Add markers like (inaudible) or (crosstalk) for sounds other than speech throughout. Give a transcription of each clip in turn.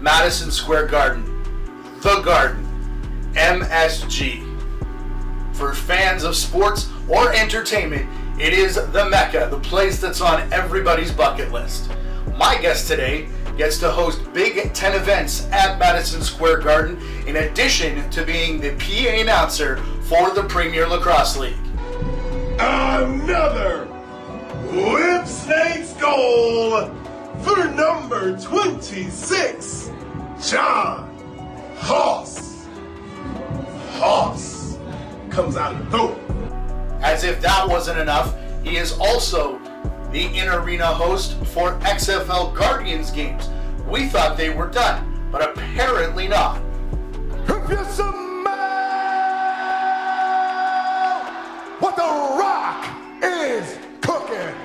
Madison Square Garden, the Garden, MSG. For fans of sports or entertainment, it is the Mecca, the place that's on everybody's bucket list. My guest today gets to host Big Ten events at Madison Square Garden, in addition to being the PA announcer for the Premier Lacrosse League. Another Whip Snakes goal for number 26, John Hoss. Hoss comes out of the door. As if that wasn't enough, he is also the in arena host for XFL Guardians games. We thought they were done, but apparently not. If you smell what the rock is cooking.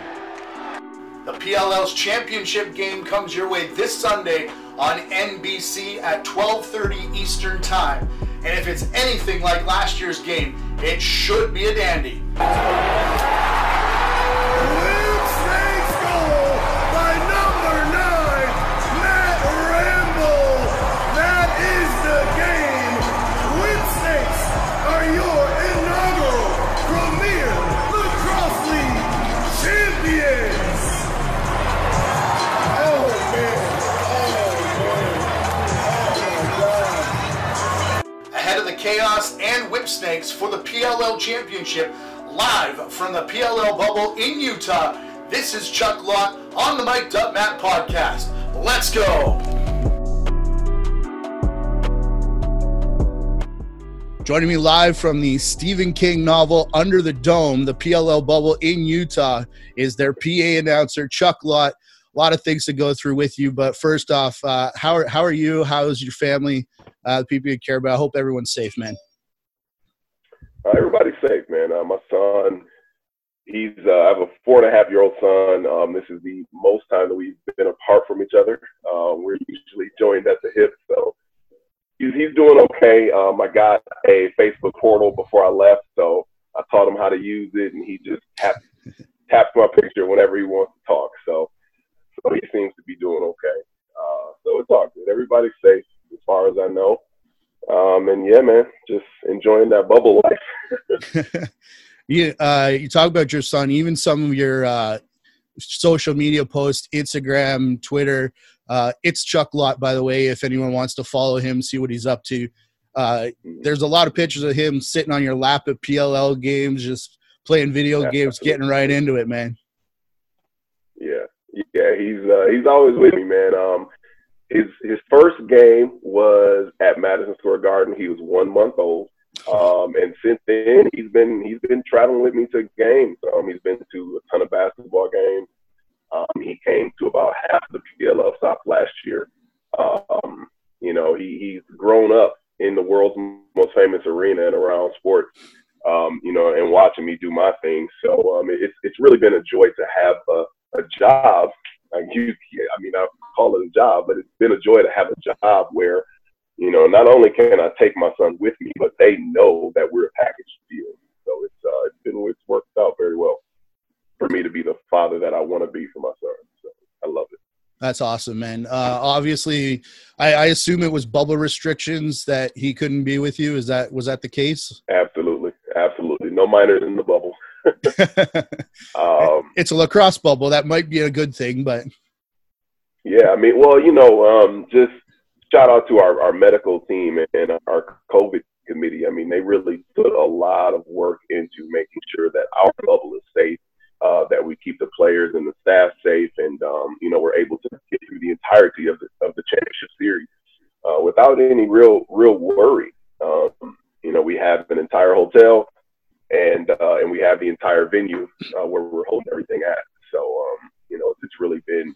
The PLL's championship game comes your way this Sunday on NBC at 12:30 Eastern Time. And if it's anything like last year's game, it should be a dandy. Chaos and Whip Snakes for the PLL Championship, live from the PLL bubble in Utah. This is Chuck Lott on the Mike Up Matt podcast. Let's go! Joining me live from the Stephen King novel Under the Dome, the PLL bubble in Utah, is their PA announcer, Chuck Lott. A lot of things to go through with you, but first off, uh, how, are, how are you? How's your family? Uh, the people you care about. I hope everyone's safe, man. Uh, everybody's safe, man. Uh, my son, he's uh, I have a four and a half year old son. Um, this is the most time that we've been apart from each other. Uh, we're usually joined at the hip, so he's he's doing okay. Um, I got a Facebook portal before I left, so I taught him how to use it, and he just taps (laughs) taps my picture whenever he wants to talk. So so he seems to be doing okay. Uh, so it's all good. Everybody's safe as far as I know. Um, and yeah, man, just enjoying that bubble life. (laughs) (laughs) you uh, you talk about your son, even some of your uh, social media posts, Instagram, Twitter. Uh, it's Chuck Lott, by the way. If anyone wants to follow him, see what he's up to. Uh, there's a lot of pictures of him sitting on your lap at PLL games, just playing video Yeah, games, absolutely. getting right into it, man. Yeah, yeah, he's uh, he's always with me, man. Um, his his first game was at Madison Square Garden. He was one month old, um, and since then he's been he's been traveling with me to games. Um, he's been to a ton of basketball games. Um, he came to about half the PLL stop last year. Um, you know, he he's grown up in the world's most famous arena and around sports. Um, you know, and watching me do my thing. So um, it's it's really been a joy to have a, a job. You, I mean, I call it a job, but it's been a joy to have a job where, you know, not only can I take my son with me, but they know that we're a package deal. So it's uh, it's been it's worked out very well for me to be the father that I want to be for my son. So I love it. That's awesome, man. Uh, obviously, I, I assume it was bubble restrictions that he couldn't be with you. Is that was that the case? Absolutely, absolutely. No minors in the bubble. (laughs) (laughs) Um, it's a lacrosse bubble. That might be a good thing, but Yeah, I mean, well, you know, um, just shout out to our, our medical team and our COVID committee. I mean, they really put a lot of work into making sure that our bubble is safe, uh, that we keep the players and the staff safe, and um, you know, we're able to get through the entirety of the of the championship series uh, without any real real worry. Um, you know, we have an entire hotel, and uh, and we have the entire venue uh, where we're holding everything at. So, um, you know, it's really been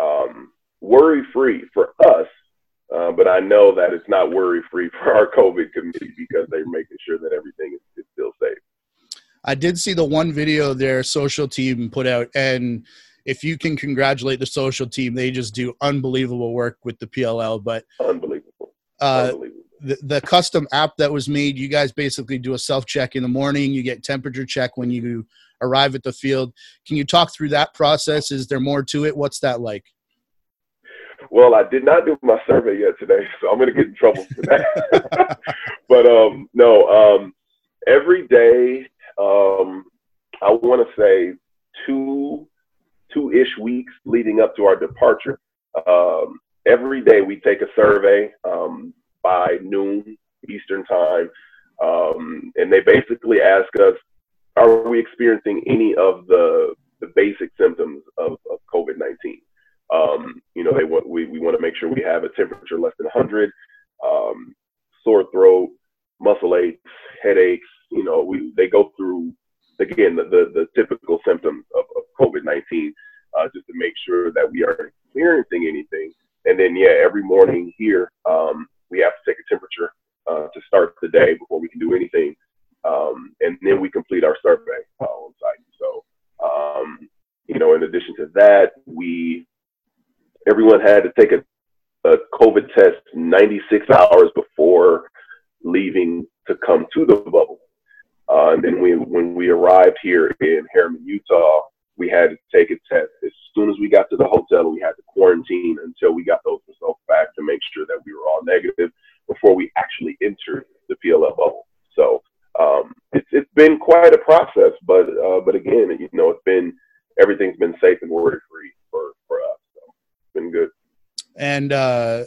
um, worry free for us. Uh, but I know that it's not worry free for our COVID committee because they're making sure that everything is, is still safe. I did see the one video their social team put out, and if you can congratulate the social team, they just do unbelievable work with the PLL. But Unbelievable. uh, Unbelievable. the, the custom app that was made, you guys basically do a self check in the morning. You get temperature check when you arrive at the field. Can you talk through that process? Is there more to it? What's that like? well, I did not do my survey yet today, (laughs) so I'm going to get in trouble for that. (laughs) but um, no, um, every day, um, I want to say two two ish weeks leading up to our departure. Um, every day we take a survey um, by noon Eastern time, um, and they basically ask us, "Are we experiencing any of the the basic symptoms of, of COVID nineteen?" Um, you know, they want we, we want to make sure we have a temperature less than 100, um, sore throat, muscle aches, headaches. You know, we they go through again the the, the typical symptoms of, of COVID 19 uh, just to make sure that we aren't experiencing anything. And then yeah, every morning here um, we have to take a temperature uh, to start the day before we can do anything. Um, and then we complete our survey uh, on site. So, um, you know, in addition to that, we everyone had to take a, a COVID test 96 hours before leaving to come to the bubble. Uh, and then we, when we arrived here in Herriman, Utah, we had to take a test as soon as we got to the hotel. We had to quarantine until we got those results back to make sure that we were all negative before we actually entered the PLL bubble. So um, it's it's been quite a process, but uh, but again, you know, it's been everything's been safe and worry free for for us been good. And uh,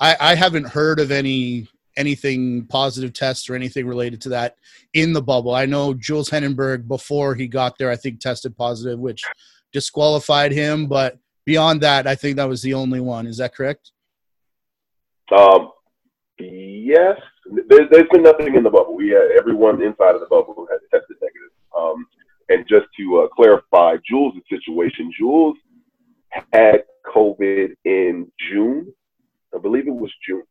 I, I haven't heard of any anything positive tests or anything related to that in the bubble. I know Jules Heningburg before he got there, I think tested positive, which disqualified him. But beyond that, I think that was the only one. Is that correct? Um, yes. There's, there's been nothing in the bubble. We had everyone inside of the bubble has tested negative. Um, and just to uh, clarify Jules' situation, Jules had COVID in June. I believe it was June.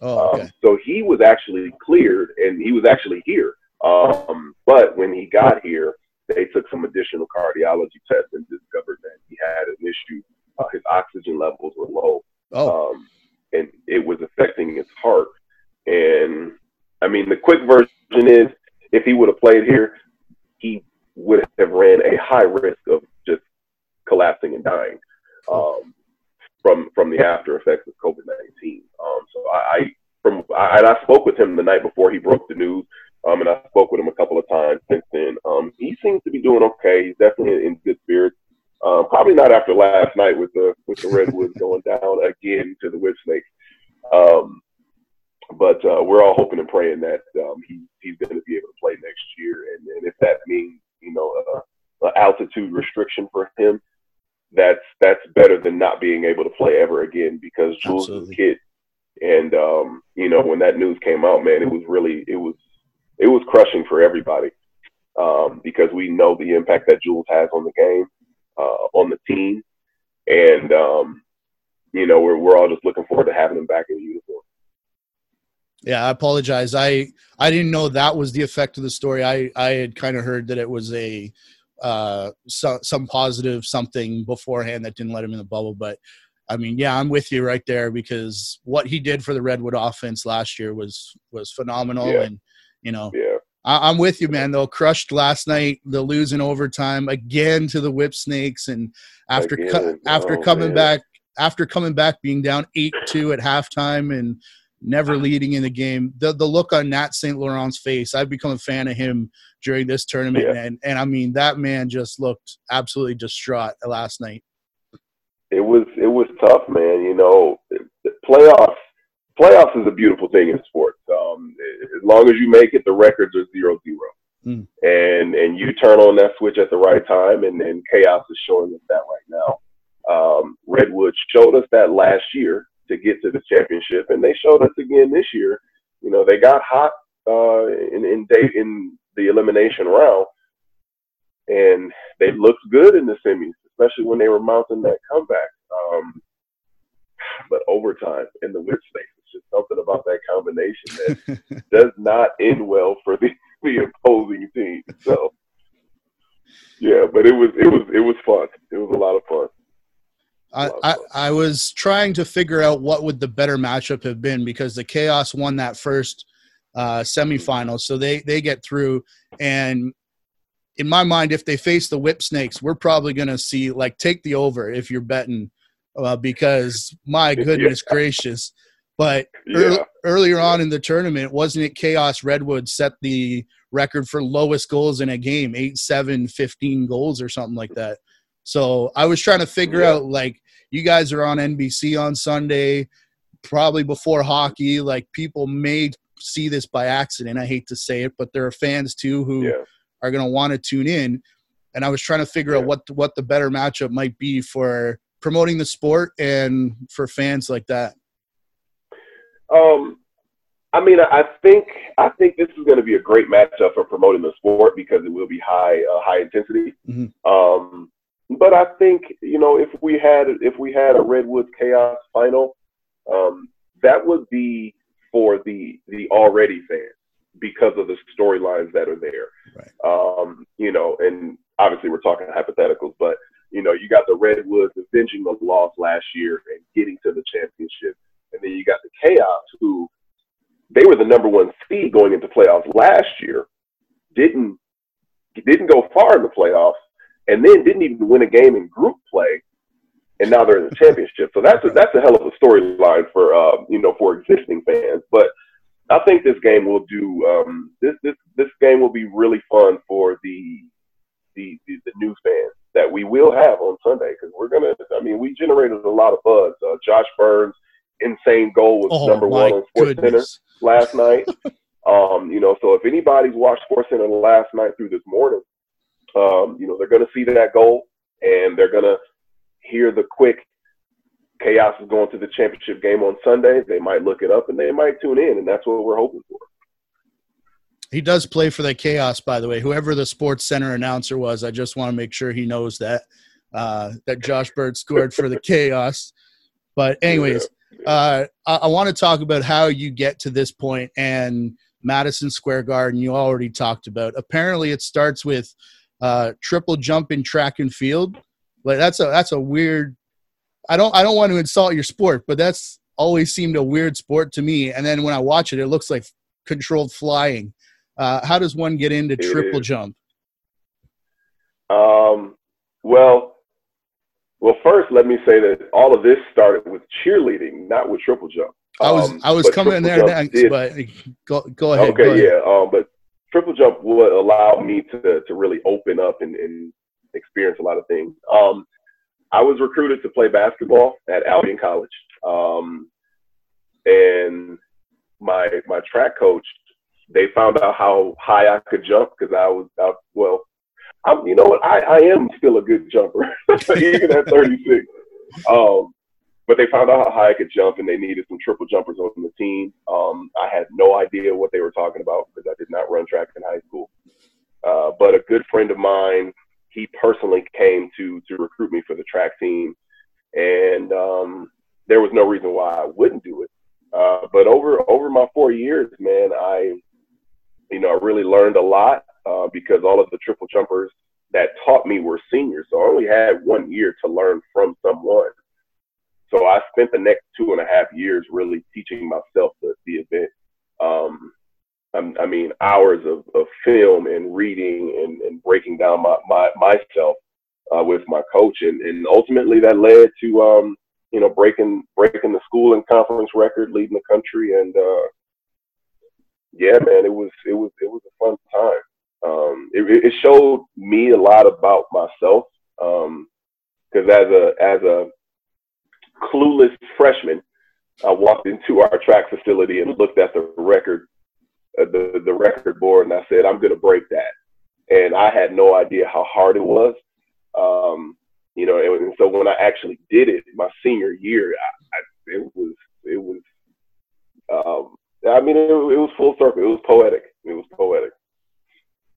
Oh, okay. Um, so he was actually cleared and he was actually here. Um, but when he got here, they took some additional cardiology tests and discovered that he had an issue. Uh, his oxygen levels were low. Oh. Um, and it was affecting his heart. And I mean, the quick version is if he would have played here, he would have ran a high risk of just collapsing and dying. Um, from from the after effects of COVID nineteen. Um, so I, I from I, and I spoke with him the night before he broke the news. Um, and I spoke with him a couple of times since then. Um, he seems to be doing okay. He's definitely in good spirits. Um, probably not after last night with the with the redwoods going down again to the whip snakes. Um, but uh, we're all hoping and praying that um, he he's going to be able to play next year. And, and if that means you know uh, an altitude restriction for him, that's that's better than not being able to play ever again because Jules Absolutely. is a kid. And um, you know, when that news came out, man, it was really it was it was crushing for everybody. Um, because we know the impact that Jules has on the game, uh, on the team. And um, you know, we're we're all just looking forward to having him back in uniform. Yeah, I apologize. I I didn't know that was the effect of the story. I I had kind of heard that it was a uh, so, some positive something beforehand that didn't let him in the bubble. But I mean, yeah, I'm with you right there because what he did for the Redwood offense last year was was phenomenal, yeah. and you know, yeah. I, am with you, man. Though crushed last night, the lose in overtime again to the Whip Snakes, and after cu- after oh, coming man. back after coming back being down eight two at halftime and never leading in the game. The the look on Nat St. Laurent's face, I've become a fan of him during this tournament, yeah. and and I mean that man just looked absolutely distraught last night. It was it was tough, man. You know, playoffs playoffs is a beautiful thing in sports. Um, as long as you make it, the records are zero zero. Mm. And and you turn on that switch at the right time, and, and chaos is showing us that right now. Um, Redwood showed us that last year to get to the championship, and they showed us again this year. You know, they got hot uh, in in, day, in the elimination round, and they looked good in the semis, especially when they were mounting that comeback. Um, but overtime in the whip snakes, it's just something about that combination that (laughs) does not end well for the, the opposing team. So, yeah, but it was it was it was fun. It was a lot of fun. I, I, I was trying to figure out what would the better matchup have been because the Chaos won that first uh, semifinal, so they they get through. And in my mind, if they face the Whip Snakes, we're probably going to see like take the over if you're betting uh, because my (laughs) goodness yeah. gracious. But yeah. earlier on in the tournament, wasn't it Chaos Redwood set the record for lowest goals in a game, 8 7, 15 goals or something like that? So I was trying to figure yeah. out like, you guys are on NBC on Sunday, probably before hockey. Like, people may see this by accident. I hate to say it, but there are fans too who yeah. are going to want to tune in. And I was trying to figure out what what the better matchup might be for promoting the sport and for fans like that. Um, I mean, I think I think this is going to be a great matchup for promoting the sport because it will be high uh, high intensity. Mm-hmm. Um, but I think you know if we had if we had a Redwood Chaos final, um, that would be for the the already fans because of the storylines that are there. Right. Um, you know, and obviously we're talking hypotheticals, but you know, you got the Redwoods avenging the loss last year and getting to the championship, and then you got the Chaos who they were the number one seed going into playoffs last year, didn't didn't go far in the playoffs, and then didn't even win a game in group play, and now they're in the championship. So that's a, that's a hell of a storyline for uh, you know for existing fans. But I think this game will do um, this this this game will be really fun for the the the, the new fans that we will have on Sunday because we're gonna. I mean, we generated a lot of buzz. Uh, Josh Byrne's insane goal was oh, number one on Sports Center last night. (laughs) um, you know, so if anybody's watched Sports Center last night through this morning, um, you know, they're gonna see that goal and they're gonna hear the quick chaos is going to the championship game on Sunday. They might look it up and they might tune in, and that's what we're hoping for. He does play for the Chaos, by the way. Whoever the Sports Center announcer was, I just want to make sure he knows that uh, that Josh Bird scored for the Chaos. But anyways, uh, I, I want to talk about how you get to this point and Madison Square Garden. You already talked about. Apparently, it starts with uh, triple jump in track and field. Like that's a that's a weird. I don't I don't want to insult your sport, but that's always seemed a weird sport to me. And then when I watch it, it looks like controlled flying. Uh, how does one get into triple jump? Um, well, well, first let me say that all of this started with cheerleading, not with triple jump. I was um, I was coming in there next, did, but go go ahead. Okay, go ahead. yeah, um, but triple jump would allow me to to really open up and, and experience a lot of things. Um, I was recruited to play basketball at Albion College, um, and my my track coach they found out how high I could jump because I was out. Well, I'm, you know what? I, I am still a good jumper, (laughs) even at 36. Um, but they found out how high I could jump, and they needed some triple jumpers on the team. Um, I had no idea what they were talking about because I did not run track in high school. Uh, but a good friend of mine, he personally came to to recruit me for the track team, and um, there was no reason why I wouldn't do it. Uh, but over over my four years, man, I you know, I really learned a lot uh, because all of the triple jumpers that taught me were seniors. So I only had one year to learn from someone. So I spent the next two and a half years really teaching myself the, the event. Um, I mean, hours of, of film and reading and, and breaking down my, my myself uh, with my coach, and, and ultimately that led to um, you know breaking breaking the school and conference record, leading the country, and uh, yeah, man, it was it was it was a fun time. Um, it, it showed me a lot about myself because um, as a as a clueless freshman, I walked into our track facility and looked at the record, uh, the the record board, and I said, "I'm going to break that." And I had no idea how hard it was. Um, you know, and, and, so when I actually did it my senior year, I, I, it was it was um, I mean, it, it was full circle. It was poetic. It was poetic.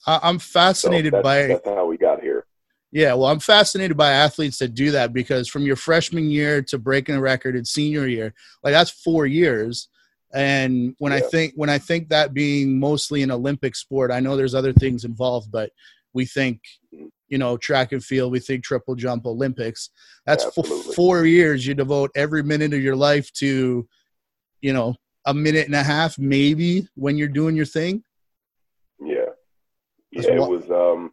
I'm fascinated so by that's how we got here. Yeah, well, I'm fascinated by athletes that do that because from your freshman year to breaking a record in senior year, like that's four years. And when yeah. I think when I think that being mostly an Olympic sport, I know there's other things involved, but we think, you know, track and field, we think triple jump Olympics. That's f- four years you devote every minute of your life to, you know, a minute and a half, maybe when you're doing your thing. Yeah, yeah. It was. Um,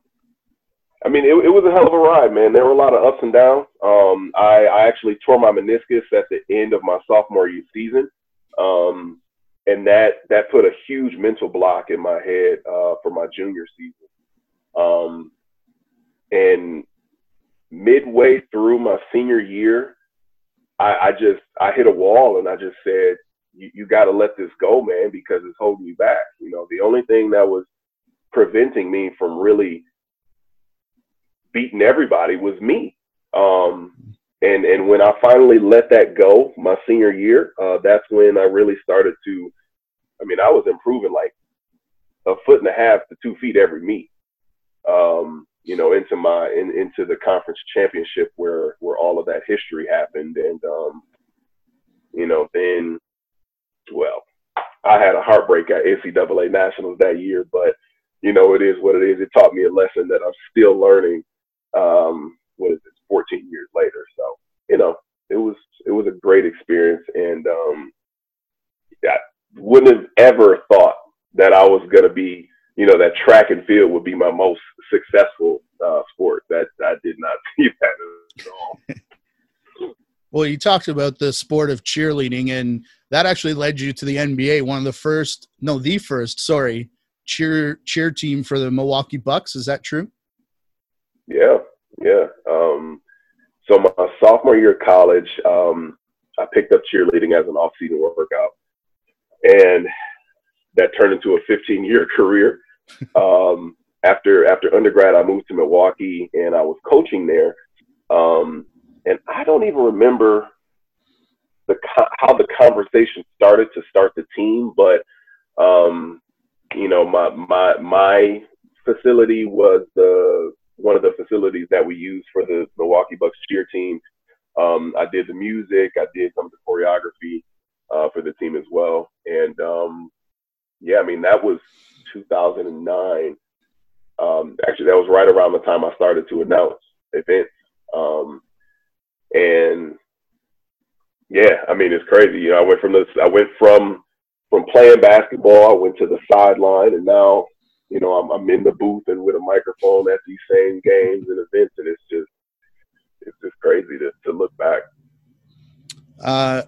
I mean, it, it was a hell of a ride, man. There were a lot of ups and downs. Um, I, I actually tore my meniscus at the end of my sophomore year season. Um, and that that put a huge mental block in my head uh, for my junior season. Um, and midway through my senior year, I, I just I hit a wall and I just said, "You, got to let this go, man, because it's holding you back." You know, the only thing that was preventing me from really beating everybody was me. Um, and and when I finally let that go, my senior year, uh, that's when I really started to. I mean, I was improving like a foot and a half to two feet every meet. Um, you know, into my in, into the conference championship where where all of that history happened, and um, you know, then, well, I had a heartbreak at NCAA nationals that year, but you know, it is what it is. It taught me a lesson that I'm still learning. Um, what is it, 14 years later? So, you know, it was it was a great experience, and um, I wouldn't have ever thought that I was gonna be you know, that track and field would be my most successful uh, sport. That I did not (laughs) see that at all. (laughs) well, you talked about the sport of cheerleading, and that actually led you to the NBA. One of the first, no, the first, sorry, cheer cheer team for the Milwaukee Bucks. Is that true? Yeah, yeah. Um, so my sophomore year of college, um, I picked up cheerleading as an off-season workout, and that turned into a 15-year (laughs) career um, after after undergrad, I moved to Milwaukee and I was coaching there. Um, and I don't even remember the how the conversation started to start the team, but um, you know, my my my facility was the one of the facilities that we use for the Milwaukee Bucks cheer team. Um, I did the music, I did some of the choreography uh, for the team as well, and um, yeah, I mean that was 2009. Um, actually, that was right around the time I started to announce events. Um, and yeah, I mean, it's crazy. You know, I went from this, I went from, from playing basketball, I went to the sideline and now, you know, I'm, I'm in the booth and with a microphone at these same games and events. And it's just, it's just crazy to, to look back. Uh,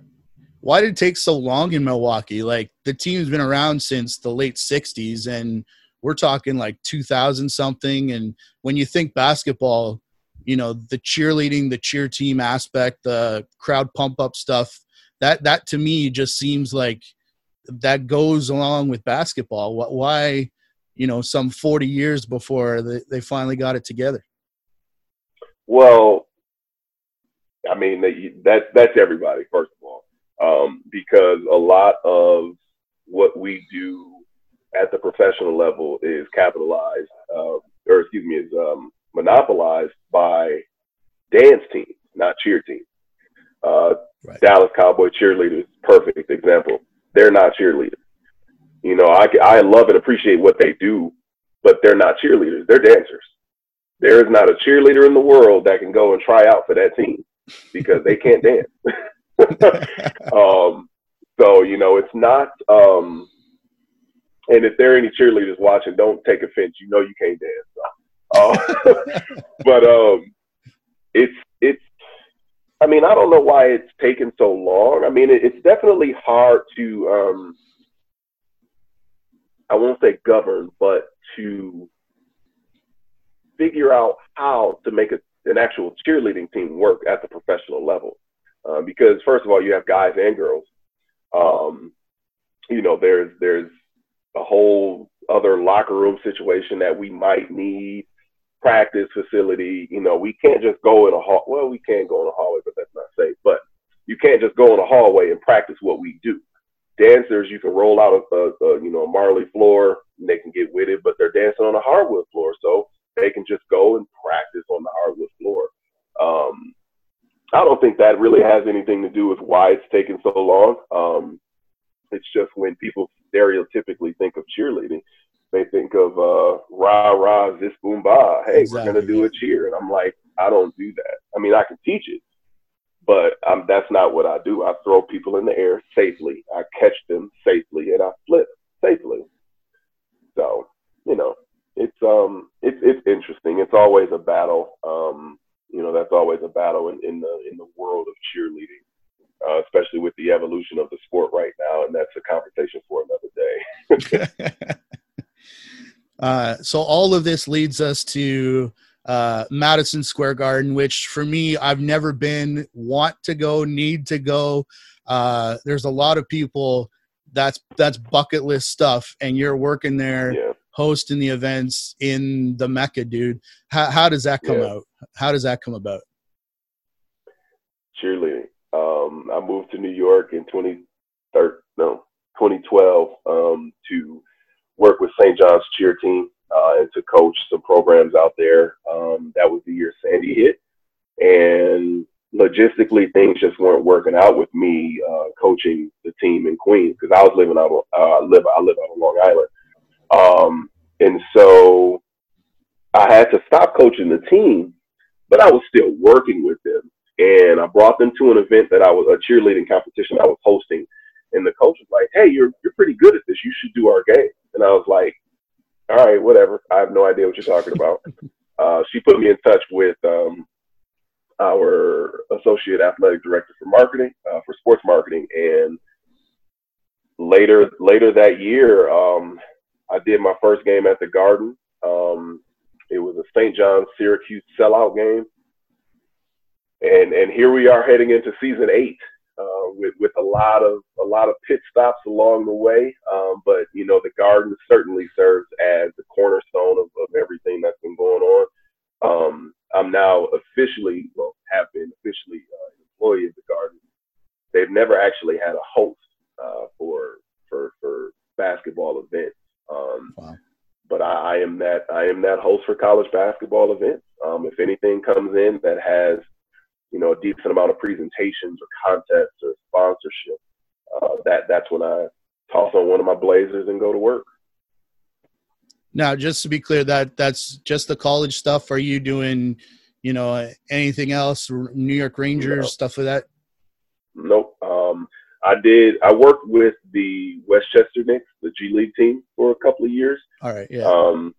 why did it take so long in Milwaukee? Like the team's been around since the late 60s and we're talking like 2000 something and when you think basketball, you know, the cheerleading, the cheer team aspect, the crowd pump up stuff, that that to me just seems like that goes along with basketball. Why, you know, some 40 years before they, they finally got it together? Well, I mean, that that's everybody, first of all um, because a lot of what we do at the professional level is capitalized, uh, or excuse me, is um, monopolized by dance teams, not cheer teams. Uh, right. Dallas Cowboy cheerleaders, perfect example. They're not cheerleaders. You know, I, I love and appreciate what they do, but they're not cheerleaders. They're dancers. There is not a cheerleader in the world that can go and try out for that team because they can't dance. (laughs) um, so you know, it's not. Um, and if there are any cheerleaders watching, don't take offense. You know, you can't dance. So. Uh, (laughs) but um, it's it's. I mean, I don't know why it's taken so long. I mean, it, it's definitely hard to. Um, I won't say govern, but to figure out how to make a, an actual cheerleading team work at the professional level. Uh, because first of all, you have guys and girls. Um, you know, there's there's a whole other locker room situation that we might need practice facility. You know, we can't just go in a hall. Well, we can't go in a hallway, but that's not safe. But you can't just go in a hallway and practice what we do. Dancers, you can roll out a, a, a you know a marley floor and they can get with it, but they're dancing on a hardwood floor, so they can just go and practice on the hardwood floor. Um, I don't think that really has anything to do with why it's taken so long. Um, it's just when people stereotypically think of cheerleading, they think of uh, rah rah this boom bah. Hey, exactly. we're gonna do a cheer, and I'm like, I don't do that. I mean, I can teach it, but um, that's not what I do. I throw people in the air safely. I catch them safely, and I flip safely. So, you know, it's um it's it's interesting. It's always a battle. Um, you know, that's always a battle in, in the in the world of cheerleading, uh, especially with the evolution of the sport right now, and that's a conversation for another day. (laughs) (laughs) uh, so all of this leads us to uh, Madison Square Garden, which for me, I've never been, want to go, need to go. Uh, there's a lot of people that's that's bucket list stuff, and you're working there, yeah. hosting the events in the Mecca, dude. How how does that come yeah. out? How does that come about? Cheerleading. Um, I moved to New York in 2013, no, 2012 um, to work with St. John's cheer team uh, and to coach some programs out there. Um, that was the year Sandy hit, and logistically things just weren't working out with me uh, coaching the team in Queens because I was living out uh, live I live out on Long Island, um, and so I had to stop coaching the team, but I was still working with them. And I brought them to an event that I was a cheerleading competition I was hosting, and the coach was like, "Hey, you're you're pretty good at this. You should do our game." And I was like, "All right, whatever. I have no idea what you're talking about." (laughs) uh, she put me in touch with um, our associate athletic director for marketing, uh, for sports marketing, and later later that year, um, I did my first game at the Garden. Um, it was a St. John's Syracuse sellout game, and and here we are heading into season eight. Uh, with with a lot of a lot of pit stops along the way, um, but you know the garden certainly serves as the cornerstone of, of everything that's been going on. Um, I'm now officially, well, have been officially uh, an employee of the Garden. They've never actually had a host uh, for for for basketball events. Um, wow. But I, I, am that I am that host for college basketball events. Um, if anything comes in that has, you know, a decent amount of presentations or contests or sponsorship, uh, that that's when I toss on one of my blazers and go to work. Now, just to be clear, that that's just the college stuff. Are you doing, you know, anything else? New York Rangers no. stuff like that? Nope. Um, I did. I worked with the Westchester Knicks, the G League team, for a couple of years. All right. Yeah. Um,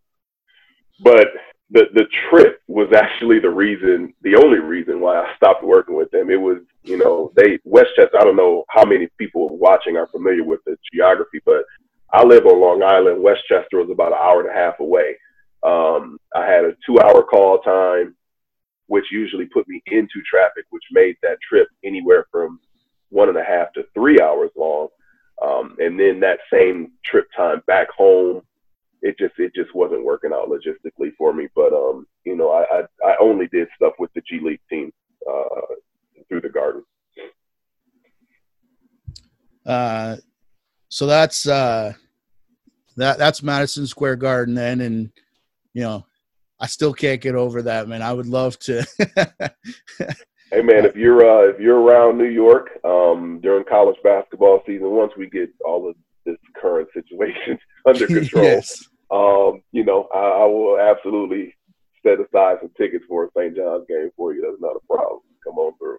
but the the trip was actually the reason, the only reason why I stopped working with them. It was, you know, they Westchester. I don't know how many people watching are familiar with the geography, but I live on Long Island. Westchester was about an hour and a half away. Um, I had a two hour call time, which usually put me into traffic, which made that trip anywhere from one and a half to three hours long. Um, and then that same trip time back home, it just it just wasn't working out logistically for me. But um, you know, I, I, I only did stuff with the G League team uh, through the garden. Uh, so that's uh, that that's Madison Square Garden then, and you know, I still can't get over that, man. I would love to. (laughs) hey, man, if you're uh, if you're around New York um, during college basketball season, once we get all of current situation (laughs) under (laughs) control, yes. um, you know, I, I will absolutely set aside some tickets for a St. John's game for you. That's not a problem. Come on through.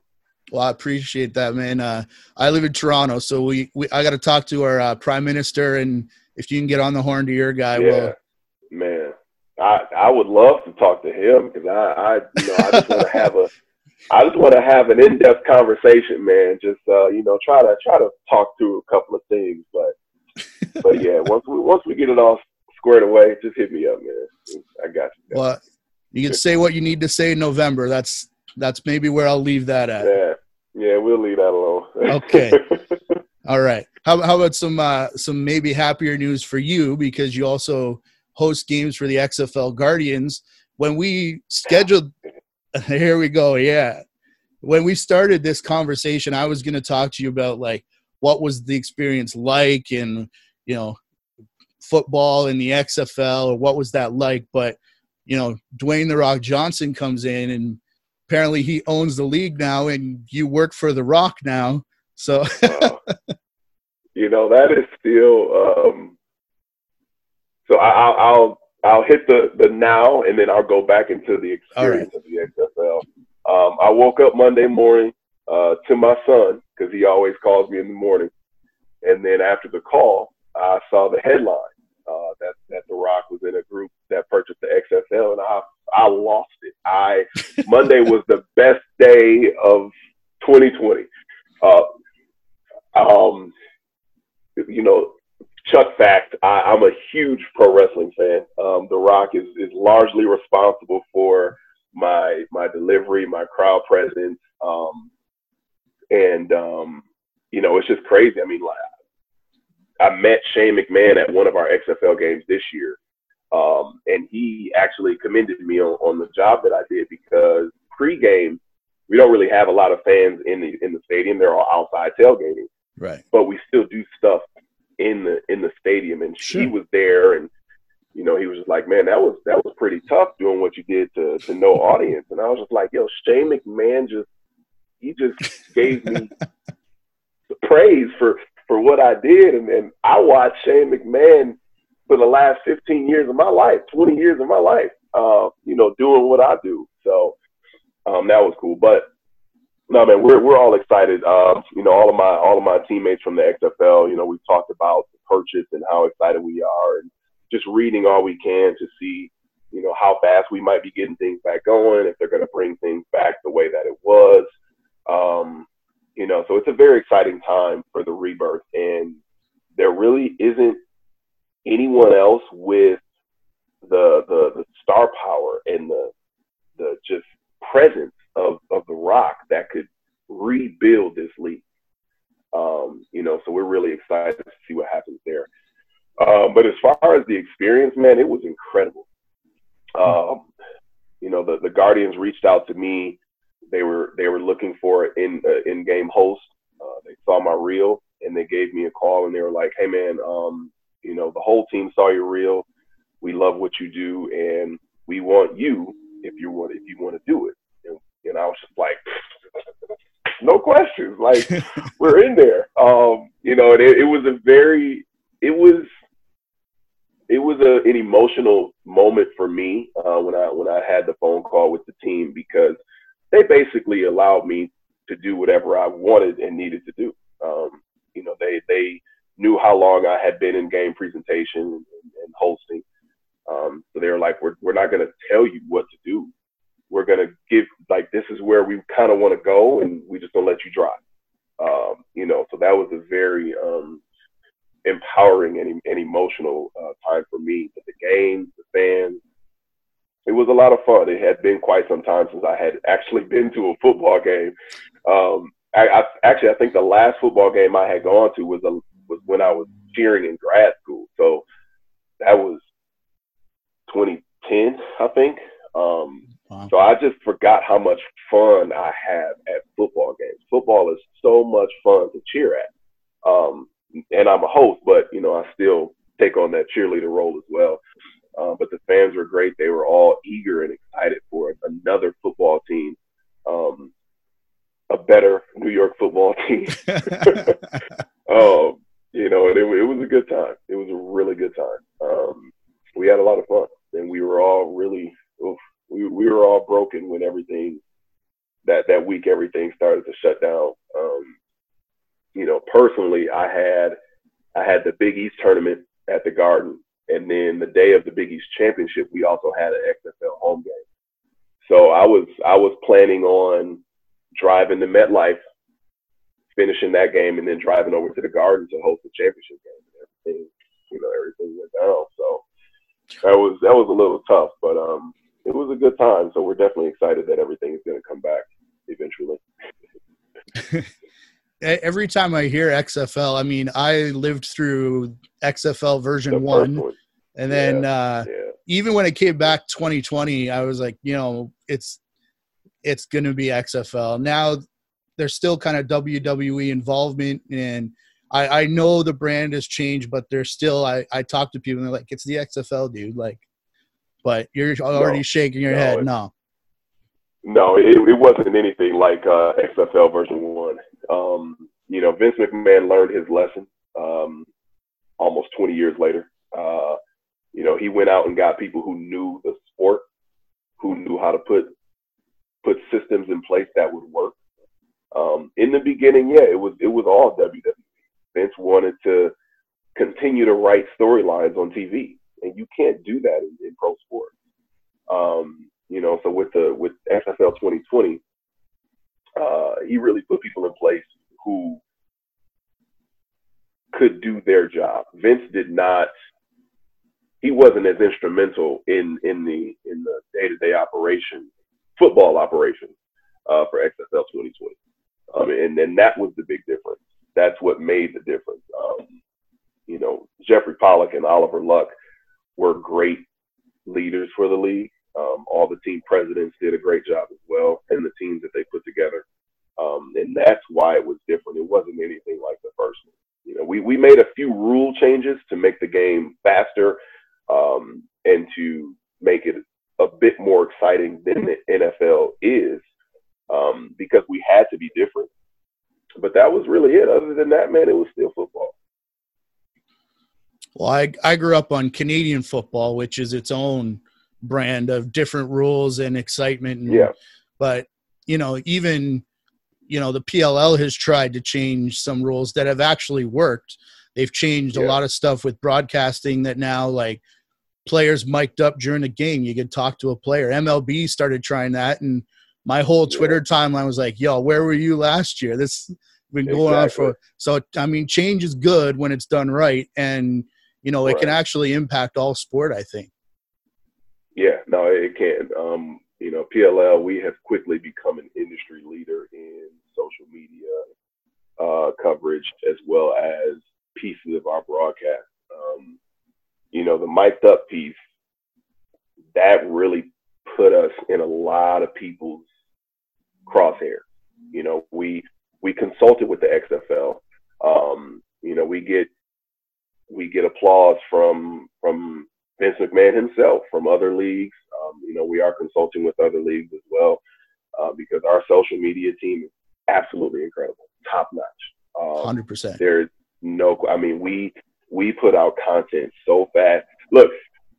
Well, I appreciate that, man. Uh, I live in Toronto, so we, we I got to talk to our uh, prime minister, and if you can get on the horn to your guy, yeah, well, man, I I would love to talk to him because I I you know I just want to (laughs) have a I just want to have an in depth conversation, man. Just uh, you know, try to try to talk through a couple of things, but but yeah, once we once we get it all squared away, just hit me up, man. I got you. Well, you can say what you need to say in November. That's that's maybe where I'll leave that at. Yeah, yeah, we'll leave that alone. (laughs) okay. All right. How, how about some uh, some maybe happier news for you because you also host games for the XFL Guardians. When we scheduled, (laughs) here we go. Yeah, when we started this conversation, I was going to talk to you about like what was the experience like, and you know, football in the XFL, or what was that like? But you know, Dwayne the Rock Johnson comes in and apparently he owns the league now and you work for the rock now so (laughs) you know that is still um so I, I'll I'll hit the the now and then I'll go back into the experience right. of the XFL. Um, I woke up Monday morning uh, to my son because he always calls me in the morning, and then after the call, I saw the headline uh, that that The Rock was in a group that purchased the XFL, and I I lost it. I Monday was the best day of 2020. Uh, um, you know, Chuck fact, I, I'm a huge pro wrestling fan. Um, the Rock is is largely responsible for my my delivery, my crowd presence, um, and um, you know, it's just crazy. I mean, like I met Shane McMahon at one of our XFL games this year, um, and he actually commended me on, on the job that I did because pregame we don't really have a lot of fans in the in the stadium. They're all outside tailgating, right? But we still do stuff in the in the stadium, and sure. he was there, and you know he was just like, man, that was that was pretty tough doing what you did to to no audience, and I was just like, yo, Shane McMahon just he just gave me (laughs) praise for for what I did. And, and I watched Shane McMahon for the last 15 years of my life, 20 years of my life, uh, you know, doing what I do. So um, that was cool. But no, man, we're we're all excited. Um, you know, all of my all of my teammates from the XFL. You know, we've talked about the purchase and how excited we are, and just reading all we can to see, you know, how fast we might be getting things back going. If they're going to bring things back the way that it was. Um, you know, so it's a very exciting time for the rebirth, and there really isn't anyone else with the the, the star power and the the just presence of of the Rock that could rebuild this league. Um, you know, so we're really excited to see what happens there. Um, but as far as the experience, man, it was incredible. Um, you know, the the Guardians reached out to me they were they were looking for in uh, in game host. Uh, they saw my reel and they gave me a call and they were like, "Hey man, um, you know the whole team saw your reel. We love what you do and we want you if you want if you want to do it." And, and I was just like, (laughs) "No questions. Like (laughs) we're in there." Um, you know, and it, it was a very it was it was a, an emotional moment for me uh, when I when I had the phone call with the team because they basically allowed me to do whatever I wanted and needed to do. Um, you know, they they knew how long I had been in game presentation and, and hosting. Um, so they were like, we're we're not going to tell you what to do. We're going to give like this is where we kind of want to go, and we just don't let you drive. Um, you know, so that was a very um, empowering and, and emotional uh, time for me. But the games, the fans, it was a lot of fun. It had been quite some time since I had actually been to a football game. Um, I, I actually I think the last football game I had gone to was a, was when I was cheering in grad school. So that was 2010, I think. Um, wow. So I just forgot how much fun I have at football games. Football is so much fun to cheer at. Um, and I'm a host, but you know I still take on that cheerleader role as well. Uh, but the fans were great. They were all eager and excited for another football team, um, a better New York football (laughs) team. (laughs) um, you know, and it, it, was a good time. It was a really good time. Um, we had a lot of fun, and we were all really, oof, we, we were all broken when everything that that week everything started to shut down. Um, you know, personally, I had I had the Big East tournament at the Garden and then the day of the Big East Championship, we also had an XFL home game. So I was I was planning on driving to MetLife, finishing that game, and then driving over to the Garden to host the championship game. And everything, you know, everything went down. So that was that was a little tough, but um, it was a good time. So we're definitely excited that everything is going to come back eventually. (laughs) Every time I hear XFL, I mean, I lived through XFL version one, one, and then yeah, uh, yeah. even when it came back 2020, I was like, you know, it's it's going to be XFL. Now there's still kind of WWE involvement, and I, I know the brand has changed, but there's still I, I talk to people and they're like, it's the XFL, dude. Like, but you're already no, shaking your no, head. No. No, it, it wasn't anything like uh, XFL version one. Um, you know, Vince McMahon learned his lesson um, almost 20 years later. Uh, you know, he went out and got people who knew the sport, who knew how to put put systems in place that would work. Um, in the beginning, yeah, it was it was all WWE. Vince wanted to continue to write storylines on TV, and you can't do that in, in pro sports. Um, you know, so with the with XFL 2020, uh, he really put people in place who could do their job. Vince did not. He wasn't as instrumental in in the in the day to day operation, football operation uh, for XFL 2020, um, and then that was the big difference. That's what made the difference. Um, you know, Jeffrey Pollack and Oliver Luck were great leaders for the league. Um, all the team presidents did a great job as well, and the teams that they put together. Um, and that's why it was different. It wasn't anything like the first one. You know, we, we made a few rule changes to make the game faster um, and to make it a bit more exciting than the NFL is um, because we had to be different. But that was really it. Other than that, man, it was still football. Well, I, I grew up on Canadian football, which is its own brand of different rules and excitement. And, yeah. But, you know, even, you know, the PLL has tried to change some rules that have actually worked. They've changed yeah. a lot of stuff with broadcasting that now, like, players mic'd up during the game. You could talk to a player. MLB started trying that. And my whole Twitter yeah. timeline was like, yo, where were you last year? This been going exactly. on for so I mean change is good when it's done right and you know, right. it can actually impact all sport, I think. Yeah, no, it can. Um, you know, PLL, we have quickly become an industry leader in social media uh, coverage as well as pieces of our broadcast. Um, you know, the mic'd up piece, that really put us in a lot of people's crosshair. You know, we we consulted with the XFL. Um, you know, we get we get applause from McMahon himself, from other leagues. Um, you know, we are consulting with other leagues as well uh, because our social media team is absolutely incredible, top notch. Um, Hundred um, percent. There's no, I mean, we we put out content so fast. Look,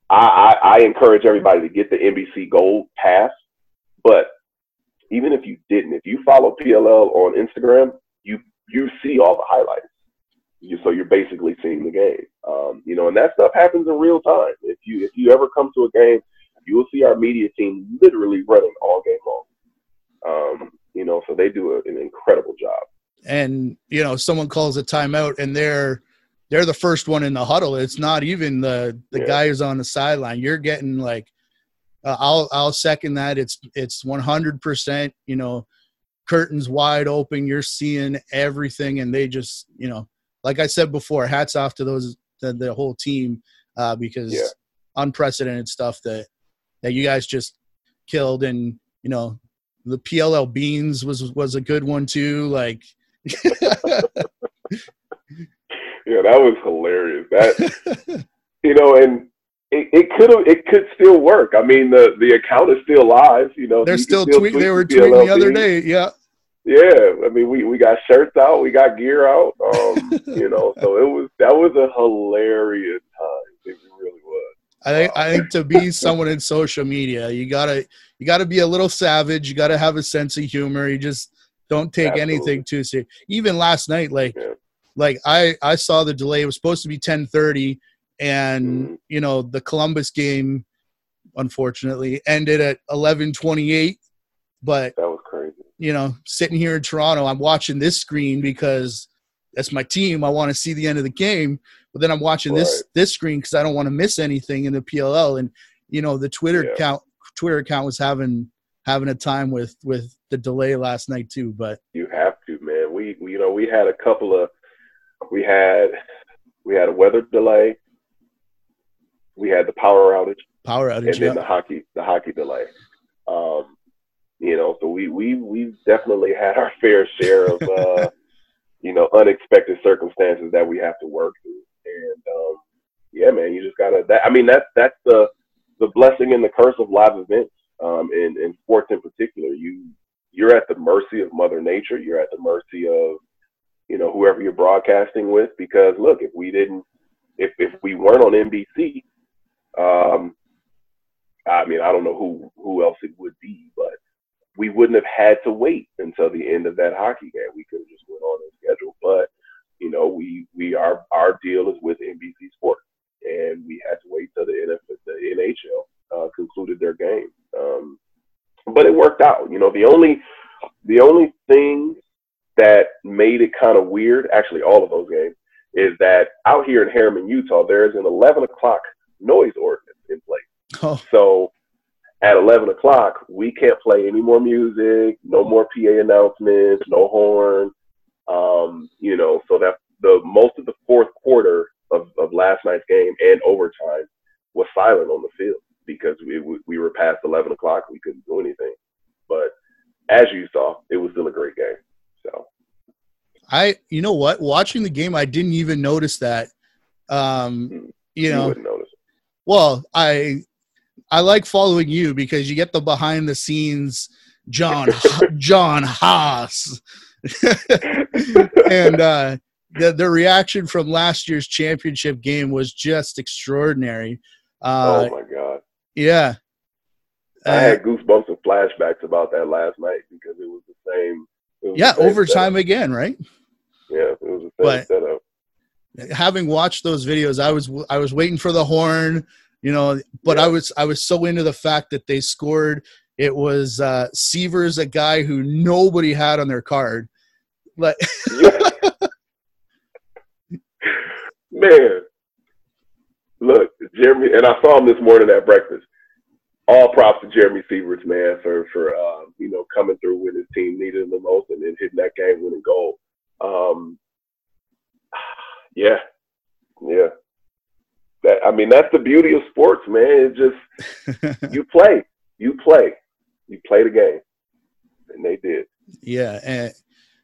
I, I, I encourage everybody to get the NBC Gold Pass, but even if you didn't, if you follow PLL on Instagram, you you see all the highlights. You, so you're basically seeing the game. Um, you know, and that stuff happens in real time. If you if you ever come to a game, you will see our media team literally running all game long. Um, you know, so they do a, an incredible job. And you know, someone calls a timeout, and they're they're the first one in the huddle. It's not even the the yeah. guy who's on the sideline. You're getting like, uh, I'll I'll second that. It's it's 100. percent You know, curtains wide open. You're seeing everything, and they just you know like I said before, hats off to those the, the whole team uh, because yeah. unprecedented stuff that that you guys just killed, and you know the PLL beans was was a good one too. Like, (laughs) yeah, that was hilarious. That (laughs) you know, and it, it could have it could still work. I mean, the the account is still live. You know, they're still, still tweet. They were tweeting the other day. Yeah, yeah, I mean, we, we got shirts out, we got gear out, um, (laughs) you know, so it was that was a hilarious time. It really was. I think I think to be (laughs) someone in social media, you gotta you gotta be a little savage. You gotta have a sense of humor. You just don't take Absolutely. anything too serious. Even last night, like yeah. like I I saw the delay. It was supposed to be ten thirty, and mm-hmm. you know the Columbus game, unfortunately, ended at eleven twenty eight. But that was crazy you know, sitting here in Toronto, I'm watching this screen because that's my team. I want to see the end of the game, but then I'm watching right. this this screen because I don't want to miss anything in the PLL. And you know, the Twitter yeah. account Twitter account was having having a time with with the delay last night too. But you have to, man. We, we you know we had a couple of we had we had a weather delay. We had the power outage. Power outage, and then the hockey the hockey delay. Um, you know, so we we we've definitely had our (laughs) fair share of uh, you know unexpected circumstances that we have to work through. And um, yeah, man, you just gotta. That, I mean, that's that's the the blessing and the curse of live events um, in in sports in particular. You you're at the mercy of Mother Nature. You're at the mercy of you know whoever you're broadcasting with. Because look, if we didn't, if if we weren't on NBC, um, I mean, I don't know who who else it would be, but we wouldn't have had to wait until the end of that hockey game. We could have just went on the schedule. But you know, we we our our deal is with NBC Sports, and we had to wait till the NFL, the NHL uh, concluded their game. Um, but it worked out. You know, the only the only thing that made it kind of weird, actually, all of those games, is that out here in Herriman, Utah, there is an 11 o'clock noise ordinance in place. Oh. So at 11 o'clock, we can't play any more music, no more PA announcements, no horn. Um, you know, so that the most of the fourth quarter of, of last night's game and overtime was silent on the field because we, we were past 11 o'clock. We couldn't do anything. But as you saw, it was still a great game. So I, you know what, watching the game, I didn't even notice that. Um, hmm. you, you know, well, I, I like following you because you get the behind the scenes John (laughs) John Haas, (laughs) and uh, the the reaction from last year's championship game was just extraordinary. Uh, oh my god! Yeah, I had uh, goosebumps and flashbacks about that last night because it was the same. Was yeah, the same overtime setup. again, right? Yeah, it was the same but, setup. Having watched those videos, I was I was waiting for the horn, you know, but yeah. I was I was so into the fact that they scored. It was uh Seavers, a guy who nobody had on their card. Like (laughs) Man, look, Jeremy, and I saw him this morning at breakfast all props to Jeremy Sieverts, man, for for uh, you know coming through when his team needed him the most and then hitting that game winning goal. Um, (sighs) yeah, yeah. That I mean, that's the beauty of sports, man. It just (laughs) you play, you play, you play the game, and they did. Yeah, and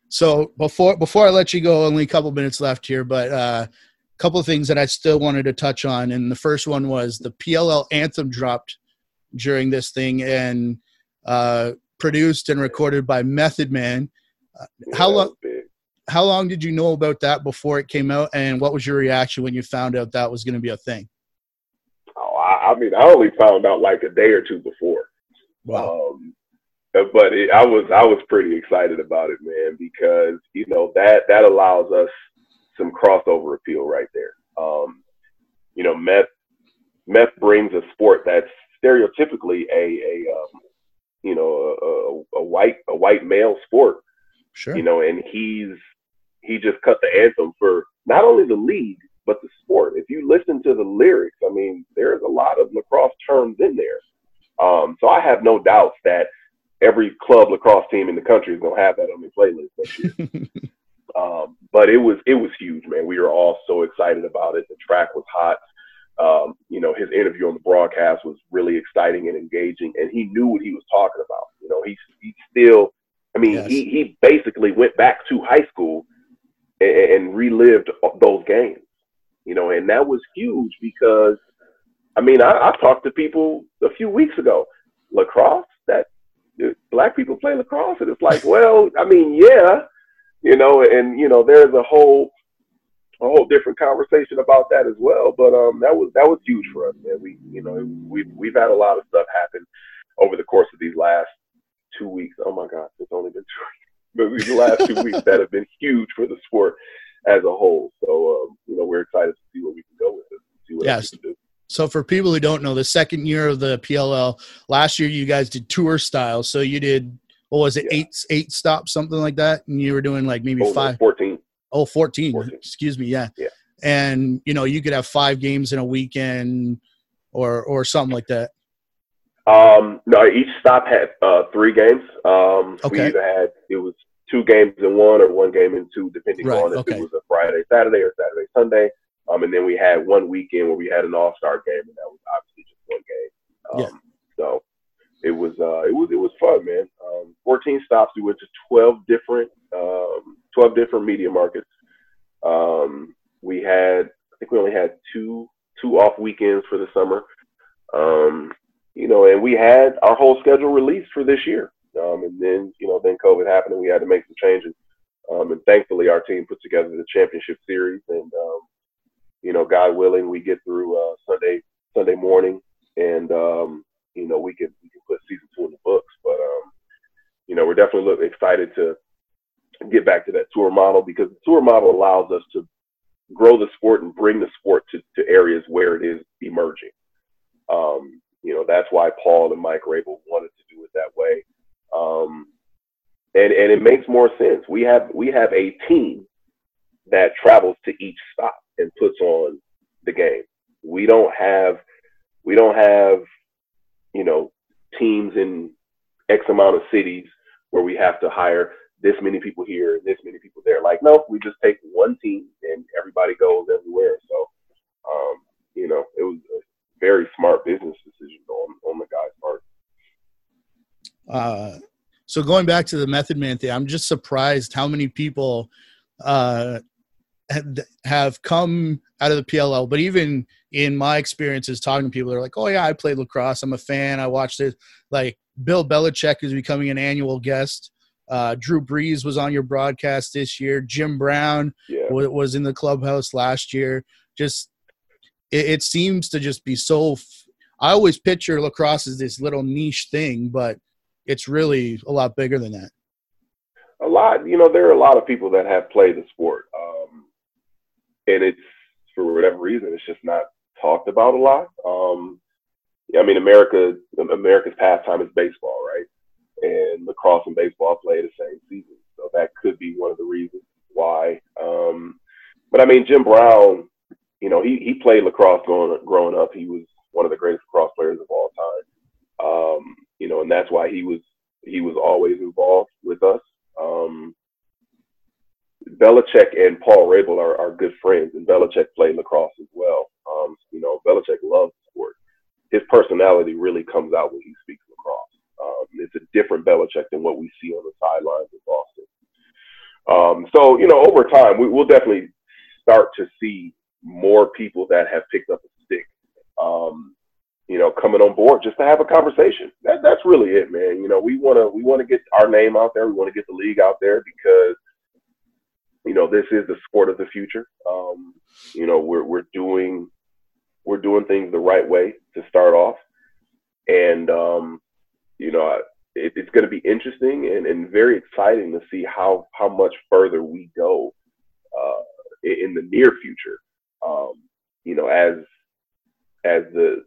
so before before I let you go, only a couple minutes left here, but uh, a couple of things that I still wanted to touch on, and the first one was the PLL anthem dropped during this thing and uh, produced and recorded by Method Man. Uh, how long? How long did you know about that before it came out, and what was your reaction when you found out that was going to be a thing? Oh, I, I, mean, I only found out like a day or two before. Wow. Um, but it, I was I was pretty excited about it, man, because you know that that allows us some crossover appeal right there. Um, you know, meth meth brings a sport that's stereotypically a a um, you know a, a, white a white male sport. Sure. You know, and he's he just cut the anthem for not only the league but the sport. If you listen to the lyrics, I mean, there's a lot of lacrosse terms in there. Um, so I have no doubts that every club lacrosse team in the country is gonna have that on their playlist next year. (laughs) um, but it was it was huge, man. We were all so excited about it. The track was hot um, you know, his interview on the broadcast was really exciting and engaging, and he knew what he was talking about. You know, he he still, I mean, yes. he he basically went back to high school and, and relived those games. You know, and that was huge because, I mean, I, I talked to people a few weeks ago, lacrosse that black people play lacrosse, and it's like, (laughs) well, I mean, yeah, you know, and you know, there's a whole a whole different conversation about that as well. But um, that was that was huge for us, man. We you know we've we've had a lot of stuff happen over the course of these last two weeks. Oh my God, it's only been two weeks, but these last two weeks that have been huge for the sport as a whole. So um, you know we're excited to see where we can go with it. See what yes. we can do. So for people who don't know, the second year of the PLL, last year you guys did tour style. So you did what was it, yeah. eight eight stops, something like that, and you were doing like maybe oh, five, fourteen. Oh, 14. 14. Excuse me. Yeah. Yeah. And you know, you could have five games in a weekend or or something like that. Um, no, each stop had uh, three games. Um, okay. We either had it was two games in one or one game in two, depending right. on if okay. it was a Friday, Saturday, or Saturday, Sunday. Um, and then we had one weekend where we had an All Star game, and that was obviously just one game. Um, yeah. So it was uh, it was it was fun, man. Um, 14 stops. We went to 12 different um, 12 different media markets. Um, we had, I think we only had two two off weekends for the summer. Um, you know, and we had our whole schedule released for this year. Um, and then, you know, then COVID happened and we had to make some changes. Um, and thankfully, our team put together the championship series. And, um, you know, God willing, we get through uh, Sunday Sunday morning, and um, you know, we can we can put season two in the books. But um, you know, we're definitely look, excited to get back to that tour model because the tour model allows us to grow the sport and bring the sport to, to areas where it is emerging. Um, you know, that's why Paul and Mike Rabil wanted to do it that way. Um, and, and it makes more sense. We have we have a team that travels to each stop and puts on the game. We don't have we don't have you know teams in X amount of cities where we have to hire this many people here and this many people there. Like, no, we just take one team and everybody goes everywhere. So, um, you know, it was very smart business decision on on the guy's part. Uh, so going back to the Method Man thing, I'm just surprised how many people uh, have come out of the PLL. But even in my experiences talking to people, they're like, "Oh yeah, I played lacrosse. I'm a fan. I watched it." Like Bill Belichick is becoming an annual guest. Uh, Drew Brees was on your broadcast this year. Jim Brown yeah. w- was in the clubhouse last year. Just it, it seems to just be so. F- I always picture lacrosse as this little niche thing, but it's really a lot bigger than that. A lot, you know, there are a lot of people that have played the sport, um, and it's for whatever reason, it's just not talked about a lot. Um, I mean, America, America's pastime is baseball, right? And lacrosse and baseball play the same season, so that could be one of the reasons why. Um, but I mean, Jim Brown, you know, he he played lacrosse growing growing up. He was one of the greatest lacrosse players of all time. Um, you know, and that's why he was he was always involved with us. Um, Belichick and Paul Rabil are, are good friends, and Belichick played lacrosse as well. Um, you know, Belichick loves the sport. His personality really comes out when he speaks lacrosse. Um, it's a different Belichick than what we see on the sidelines in Boston. Um, so, you know, over time, we, will definitely start to see more people that have picked up a stick, um, you know, coming on board just to have a conversation. That, that's really it, man. You know, we want to we want to get our name out there. We want to get the league out there because you know this is the sport of the future. Um, you know, we're we're doing we're doing things the right way to start off, and um, you know, it, it's going to be interesting and, and very exciting to see how how much further we go uh, in the near future. Um, you know, as as the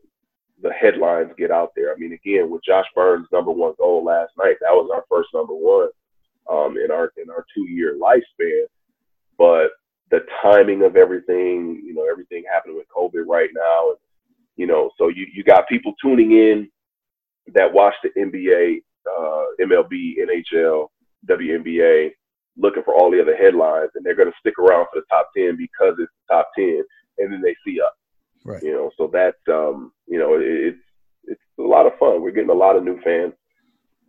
the headlines get out there. I mean, again, with Josh Byrne's number one goal last night, that was our first number one um, in our in our two year lifespan. But the timing of everything, you know, everything happening with COVID right now, and you know, so you you got people tuning in that watch the NBA, uh, MLB, NHL, WNBA, looking for all the other headlines, and they're going to stick around for the top ten because it's the top ten, and then they see us. Right. You know, so that's um, you know, it, it's it's a lot of fun. We're getting a lot of new fans,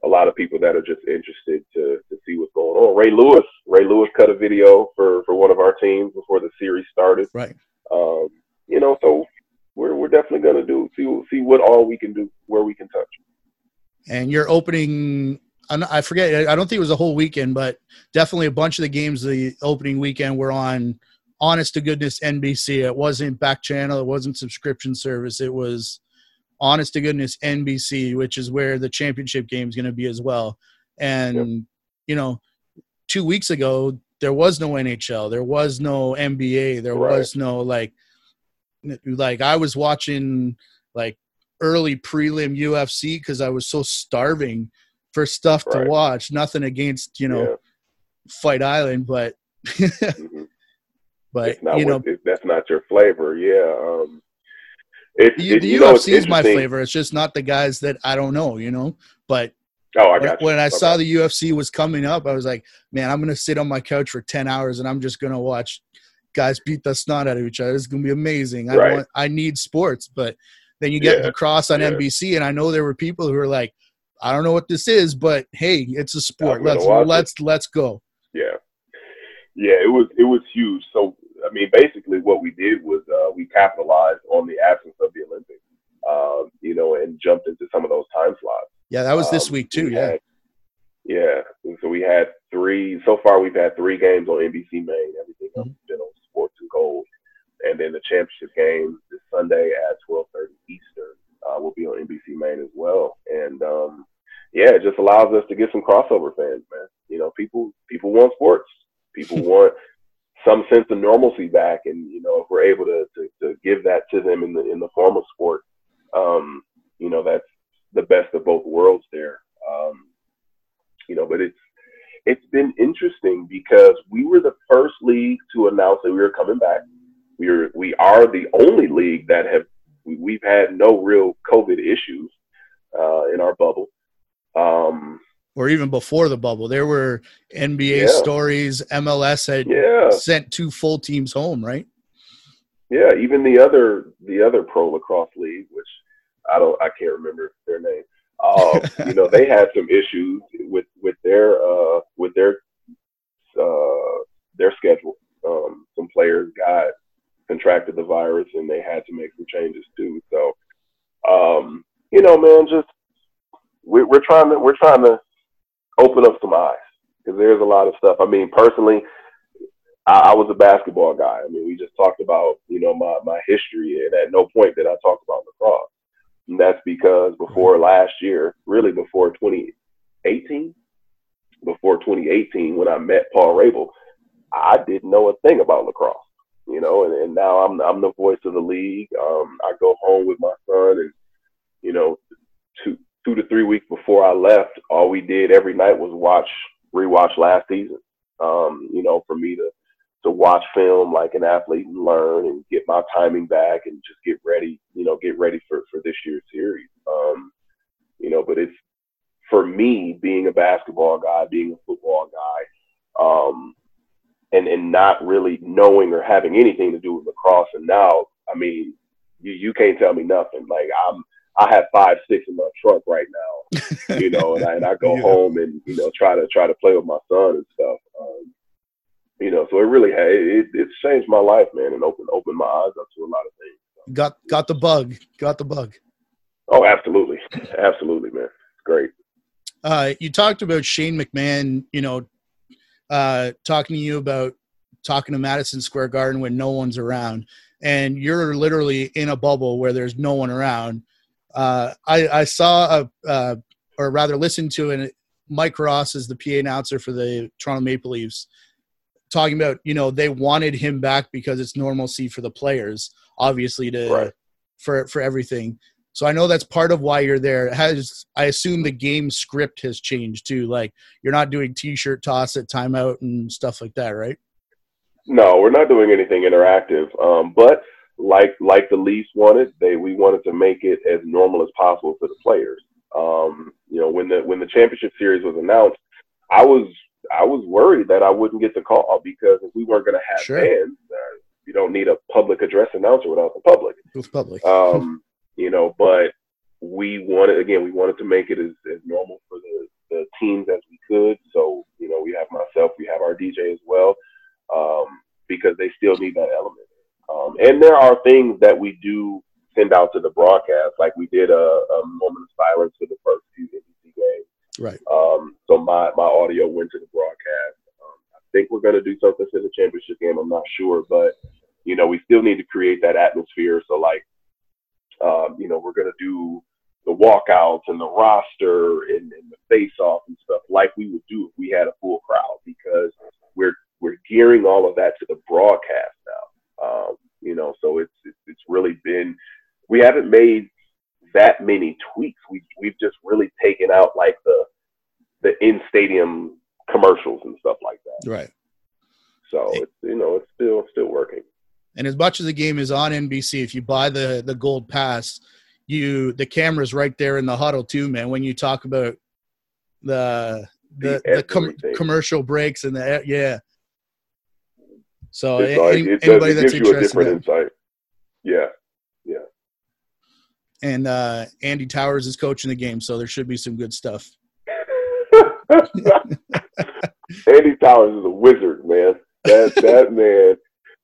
a lot of people that are just interested to to see what's going on. Ray Lewis, Ray Lewis cut a video for for one of our teams before the series started. Right. Um, you know, so we're we're definitely gonna do see see what all we can do, where we can touch. And you're opening. I forget. I don't think it was a whole weekend, but definitely a bunch of the games the opening weekend were on honest to goodness NBC. It wasn't back channel. It wasn't subscription service. It was honest to goodness NBC, which is where the championship game is going to be as well. And yep. you know, two weeks ago there was no NHL, there was no NBA, there right. was no like, like I was watching like early prelim UFC because I was so starving for stuff right. to watch. Nothing against you know, yeah. Fight Island, but. mm-hmm. (laughs) But you know, what, that's not your flavor. Yeah, um, it, the, the UFC is my flavor. It's just not the guys that I don't know, you know. But oh, I got when, when I okay. saw the UFC was coming up, I was like, man, I'm gonna sit on my couch for ten hours and I'm just gonna watch guys beat the snot out of each other. It's gonna be amazing. I right. want, I need sports, but then you get yeah. the cross on yeah. NBC, and I know there were people who were like, I don't know what this is, but hey, it's a sport. Let's let's it. let's go. Yeah, yeah, it was it was huge. So I mean, basically, what we did was uh, we capitalized on the absence of the Olympics, uh, you know, and jumped into some of those time slots. Yeah, that was this um, week too. We yeah, had, yeah. And so we had three. So far, we've had three games on NBC Main. Everything else has been on Sports and Gold, and then the championship game this Sunday at twelve thirty Eastern uh, will be on NBC Main as well. And um, yeah, it just allows us to get some crossover fans, man. you know, people people want sports. People (laughs) want some sense of normalcy back, and you know, if we're able to, to, to give that to them in the in the form of sport, um, you know, that's the best of both worlds there. Um, you know, but it's it's been interesting because we were the first league to announce that we were coming back. We are we are the only league that have we've had no real COVID issues uh, in our bubble. Um, or even before the bubble, there were NBA yeah. stories. MLS had yeah. sent two full teams home, right? Yeah, even the other the other pro lacrosse league, which I don't I can't remember their name. Uh, (laughs) you know, they had some issues with with their uh, with their uh, their schedule. Um, some players got contracted the virus, and they had to make some changes too. So, um, you know, man, just we, we're trying to we're trying to open up some eyes because there's a lot of stuff. I mean, personally, I, I, was a basketball guy. I mean, we just talked about you know my my history, and at no point did I talk about lacrosse. And that's because before last year, really before 2018, before 2018, when I met Paul Rabil, I didn't know a thing about lacrosse. You know, and, and now I'm I'm the voice of the league. Um, I go home with my son, and you know, two two to three weeks before I left, all we did every night was watch rewatch last season. Um, you know, for me to to watch film like an athlete and learn and get my timing back and just get ready, you know, get ready for, for this year's series. Um, you know, but it's for me being a basketball guy, being a football guy, um, and and not really knowing or having anything to do with lacrosse. And now, I mean, you you can't tell me nothing. Like I'm I have five six in my trunk right now, you know, and I and I (laughs) go yeah. home and you know try to try to play with my son and stuff. Um, you know, so it really had it, it's changed my life, man, and opened opened my eyes up to a lot of things. Got got the bug. Got the bug. Oh, absolutely, absolutely, man. It's great. Uh, you talked about Shane McMahon. You know, uh, talking to you about talking to Madison Square Garden when no one's around, and you're literally in a bubble where there's no one around. Uh, I, I saw a, uh, or rather, listened to an Mike Ross is the PA announcer for the Toronto Maple Leafs talking about you know they wanted him back because it's normalcy for the players obviously to right. for for everything. So i know that's part of why you're there. Has i assume the game script has changed too like you're not doing t-shirt toss at timeout and stuff like that right? No we're not doing anything interactive. Um, but like like the Leafs wanted they we wanted to make it as normal as possible for the players um, you know when the when the championship series was announced i was I was worried that I wouldn't get the call because if we weren't going to have sure. fans, uh, you don't need a public address announcer without the public. With public. Um, you know, but we wanted again, we wanted to make it as, as normal for the, the teams as we could. So you know, we have myself, we have our DJ as well, um, because they still need that element. Um, and there are things that we do send out to the broadcast, like we did a, a moment of silence for the first few NBC games Right. Um, so my, my audio went to the broadcast. Um, I think we're going to do something for the championship game. I'm not sure, but you know, we still need to create that atmosphere. So like, um, you know, we're going to do the walkouts and the roster and, and the face off and stuff like we would do if we had a full crowd because we're, we're gearing all of that to the broadcast now. Um, you know, so it's, it's, it's really been, we haven't made that many tweaks. We we've just really taken out like the the in stadium commercials and stuff like that. Right. So it's you know it's still still working. And as much as the game is on NBC, if you buy the the gold pass, you the camera's right there in the huddle too, man. When you talk about the the, the, the com- commercial breaks and the yeah. So any, it anybody does, that's gives you a different insight. Yeah, yeah, and uh, Andy Towers is coaching the game, so there should be some good stuff. (laughs) Andy Towers is a wizard, man. That that (laughs) man,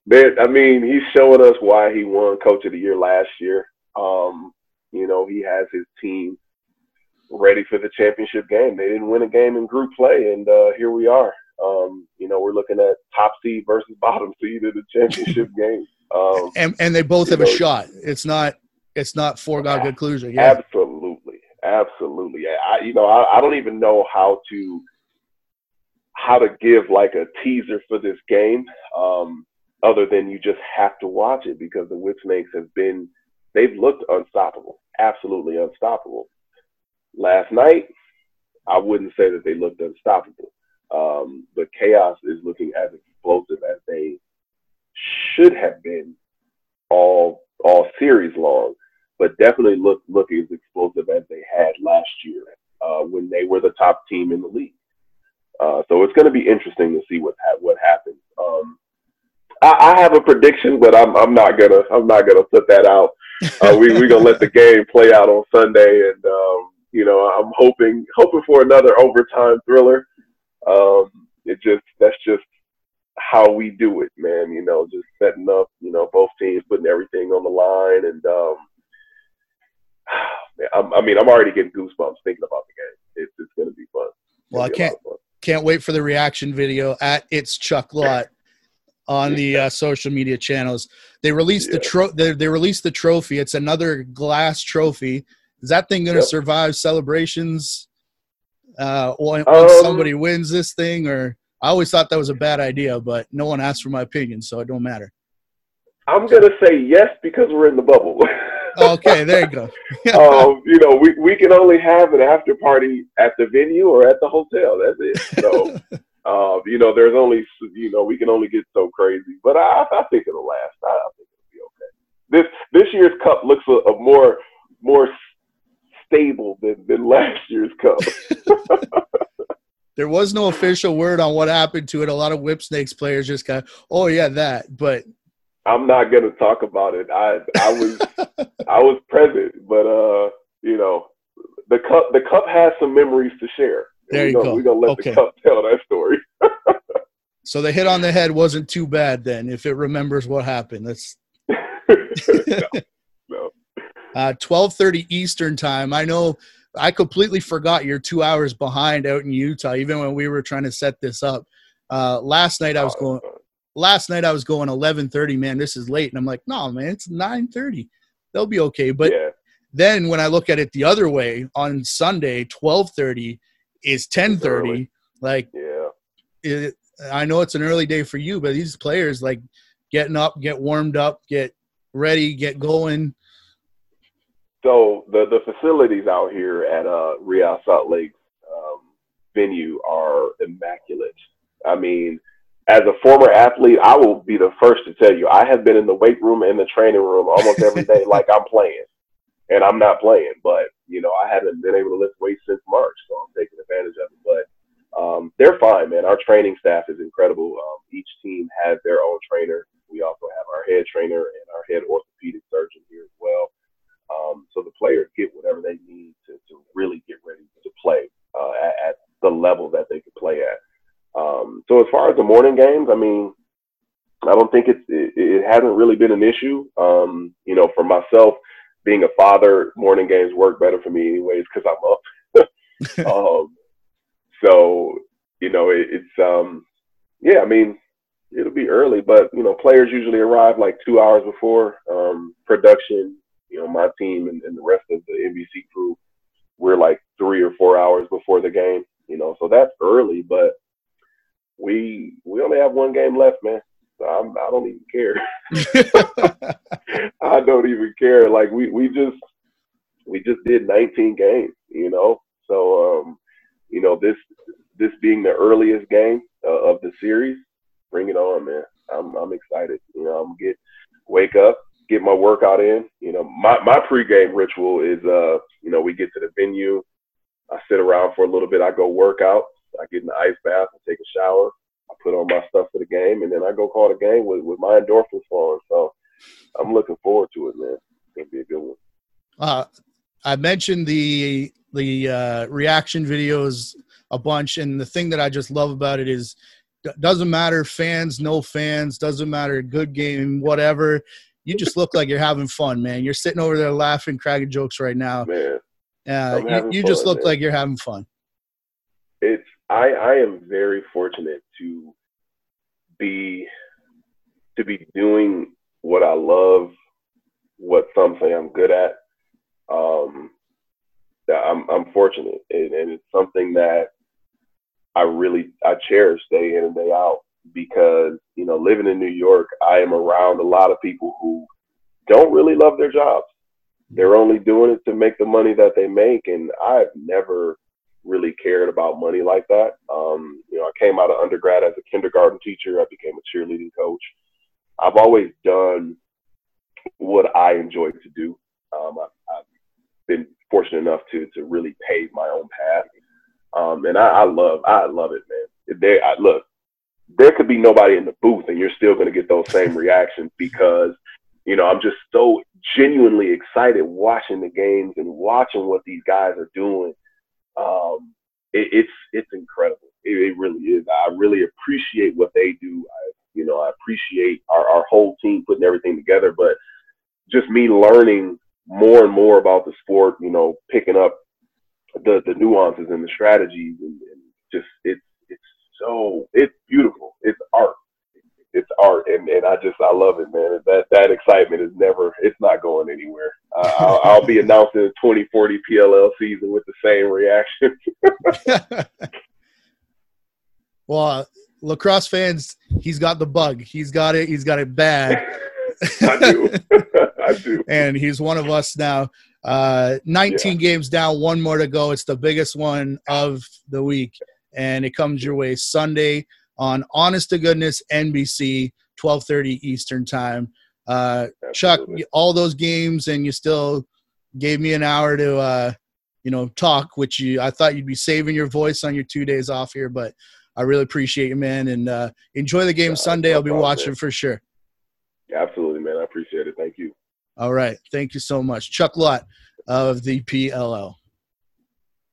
man. I mean, he's showing us why he won Coach of the Year last year. Um, you know, he has his team ready for the championship game. They didn't win a game in group play, and uh, here we are. Um, you know, we're looking at top seed versus (laughs) bottom seed in the championship game. Um, and and they both have know, a shot. It's not it's not foregone conclusion. Yeah. Absolutely, absolutely. I, you know, I, I don't even know how to how to give like a teaser for this game, um, other than you just have to watch it because the Whipsnakes have been they've looked unstoppable, absolutely unstoppable. Last night, I wouldn't say that they looked unstoppable, um, but Chaos is looking as explosive as they should have been all all series long, but definitely look look as explosive as they had last year uh, when they were the top team in the league. Uh, so it's going to be interesting to see what ha- what happens. Um, I, I, have a prediction, but I'm I'm not gonna I'm not gonna put that out. Uh, we we gonna let the game play out on Sunday, and um, you know I'm hoping hoping for another overtime thriller. Um, it just that's just how we do it, man. You know, just setting up, you know, both teams putting everything on the line, and um, (sighs) man, i mean, I'm already getting goosebumps thinking about the game. It's, it's going to be fun. Well, I can't can't wait for the reaction video at it's Chuck Lott on the uh, social media channels. They released yeah. the tro- they, they released the trophy. It's another glass trophy. Is that thing going to yep. survive celebrations uh, when, um, somebody wins this thing? Or I always thought that was a bad idea, but no one asked for my opinion, so it don't matter. I'm to say yes because we're in the bubble. (laughs) okay, there you go. (laughs) um, you know, we, we can only have an after party at the venue or at the hotel. That's it. So, (laughs) um, you know, there's only, you know, we can only get so crazy. But I, I think it'll last. I, I think it'll be okay. This this year's cup looks a, a more more stable than, than last year's cup. (laughs) there was no official word on what happened to it. A lot of Whipsnakes players just got, oh yeah, that. But I'm not gonna talk about it. I I was (laughs) I was present, but uh, you know, the cup the cup has some memories to share. There you gonna, go. We're gonna let okay. the cup tell that story. (laughs) so the hit on the head wasn't too bad then, if it remembers what happened. That's no, no. Uh, 12:30 Eastern time. I know I completely forgot you're two hours behind out in Utah, even when we were trying to set this up. Uh, last night I was oh, going last night I was going 11:30. Man, this is late, and I'm like, no, man, it's 9:30. They'll be okay. But yeah. then when I look at it the other way, on Sunday 12:30 is 10:30. Like, yeah, it, I know it's an early day for you, but these players like getting up, get warmed up, get ready, get going. So the the facilities out here at uh, Real Salt Lake um, venue are immaculate. I mean, as a former athlete, I will be the first to tell you I have been in the weight room and the training room almost every day (laughs) like I'm playing. And I'm not playing, but you know, I haven't been able to lift weights since March, so I'm taking advantage of it. But um, they're fine, man. Our training staff is incredible. Um, each team has their own trainer. We also have our head trainer and our head orthopedic surgeon here as well. Um, so the players get whatever they need to, to really get ready to play uh, at, at the level that they can play at. Um, so as far as the morning games, I mean, I don't think it's it, it hasn't really been an issue. Um, you know, for myself, being a father, morning games work better for me anyways because I'm up. (laughs) um, so you know, it, it's um, yeah. I mean, it'll be early, but you know, players usually arrive like two hours before um, production. You know, my team and, and the rest of the NBC crew, we're like three or four hours before the game. You know, so that's early, but we we only have one game left, man. So I'm, I do not even care. (laughs) I don't even care. Like we we just we just did 19 games, you know. So um, you know this this being the earliest game uh, of the series, bring it on, man. I'm I'm excited. You know, I'm get wake up, get my workout in. You know, my my pregame ritual is uh, you know, we get to the venue, I sit around for a little bit, I go work out, I get in the ice bath and take a shower. I put on my stuff for the game, and then I go call the game with, with my endorphins flowing. So I'm looking forward to it, man. It's gonna be a good one. Uh, I mentioned the the uh, reaction videos a bunch, and the thing that I just love about it is doesn't matter fans, no fans, doesn't matter good game, whatever. You just look like you're having fun, man. You're sitting over there laughing, cracking jokes right now. Man, uh, you, you fun, just look man. like you're having fun. It's I, I am very fortunate to be to be doing what I love, what some say I'm good at. Um, I'm I'm fortunate, and, and it's something that I really I cherish day in and day out because you know living in New York, I am around a lot of people who don't really love their jobs. They're only doing it to make the money that they make, and I've never really cared about money like that. Um, you know, I came out of undergrad as a kindergarten teacher. I became a cheerleading coach. I've always done what I enjoy to do. Um, I, have been fortunate enough to to really pave my own path, um, and I, I, love I love it, man. There, I, look, there could be nobody in the booth, and you're still going to get those same reactions because you know I'm just so genuinely excited watching the games and watching what these guys are doing. Um, it, it's it's incredible. It, it, really is. I really appreciate what they do. I, you know, I appreciate our, our whole team putting everything together, but just me learning more and more about the sport, you know, picking up the the nuances and the strategies and, and just it's it's so it's beautiful. It's art. It's art, and, and I just I love it, man. That that excitement is never. It's not going anywhere. Uh, I'll, I'll be announcing the 2040 PLL season with the same reaction. (laughs) well, uh, lacrosse fans, he's got the bug. He's got it. He's got it bad. (laughs) I do. (laughs) I do. And he's one of us now. Uh, 19 yeah. games down, one more to go. It's the biggest one of the week, and it comes your way Sunday on Honest to Goodness NBC, 12:30 Eastern Time. Uh, Chuck, all those games, and you still gave me an hour to, uh, you know, talk. Which you, I thought you'd be saving your voice on your two days off here, but I really appreciate you, man, and uh, enjoy the game Sunday. I'll be watching for sure. Absolutely, man. I appreciate it. Thank you. All right. Thank you so much. Chuck Lott of the PLL.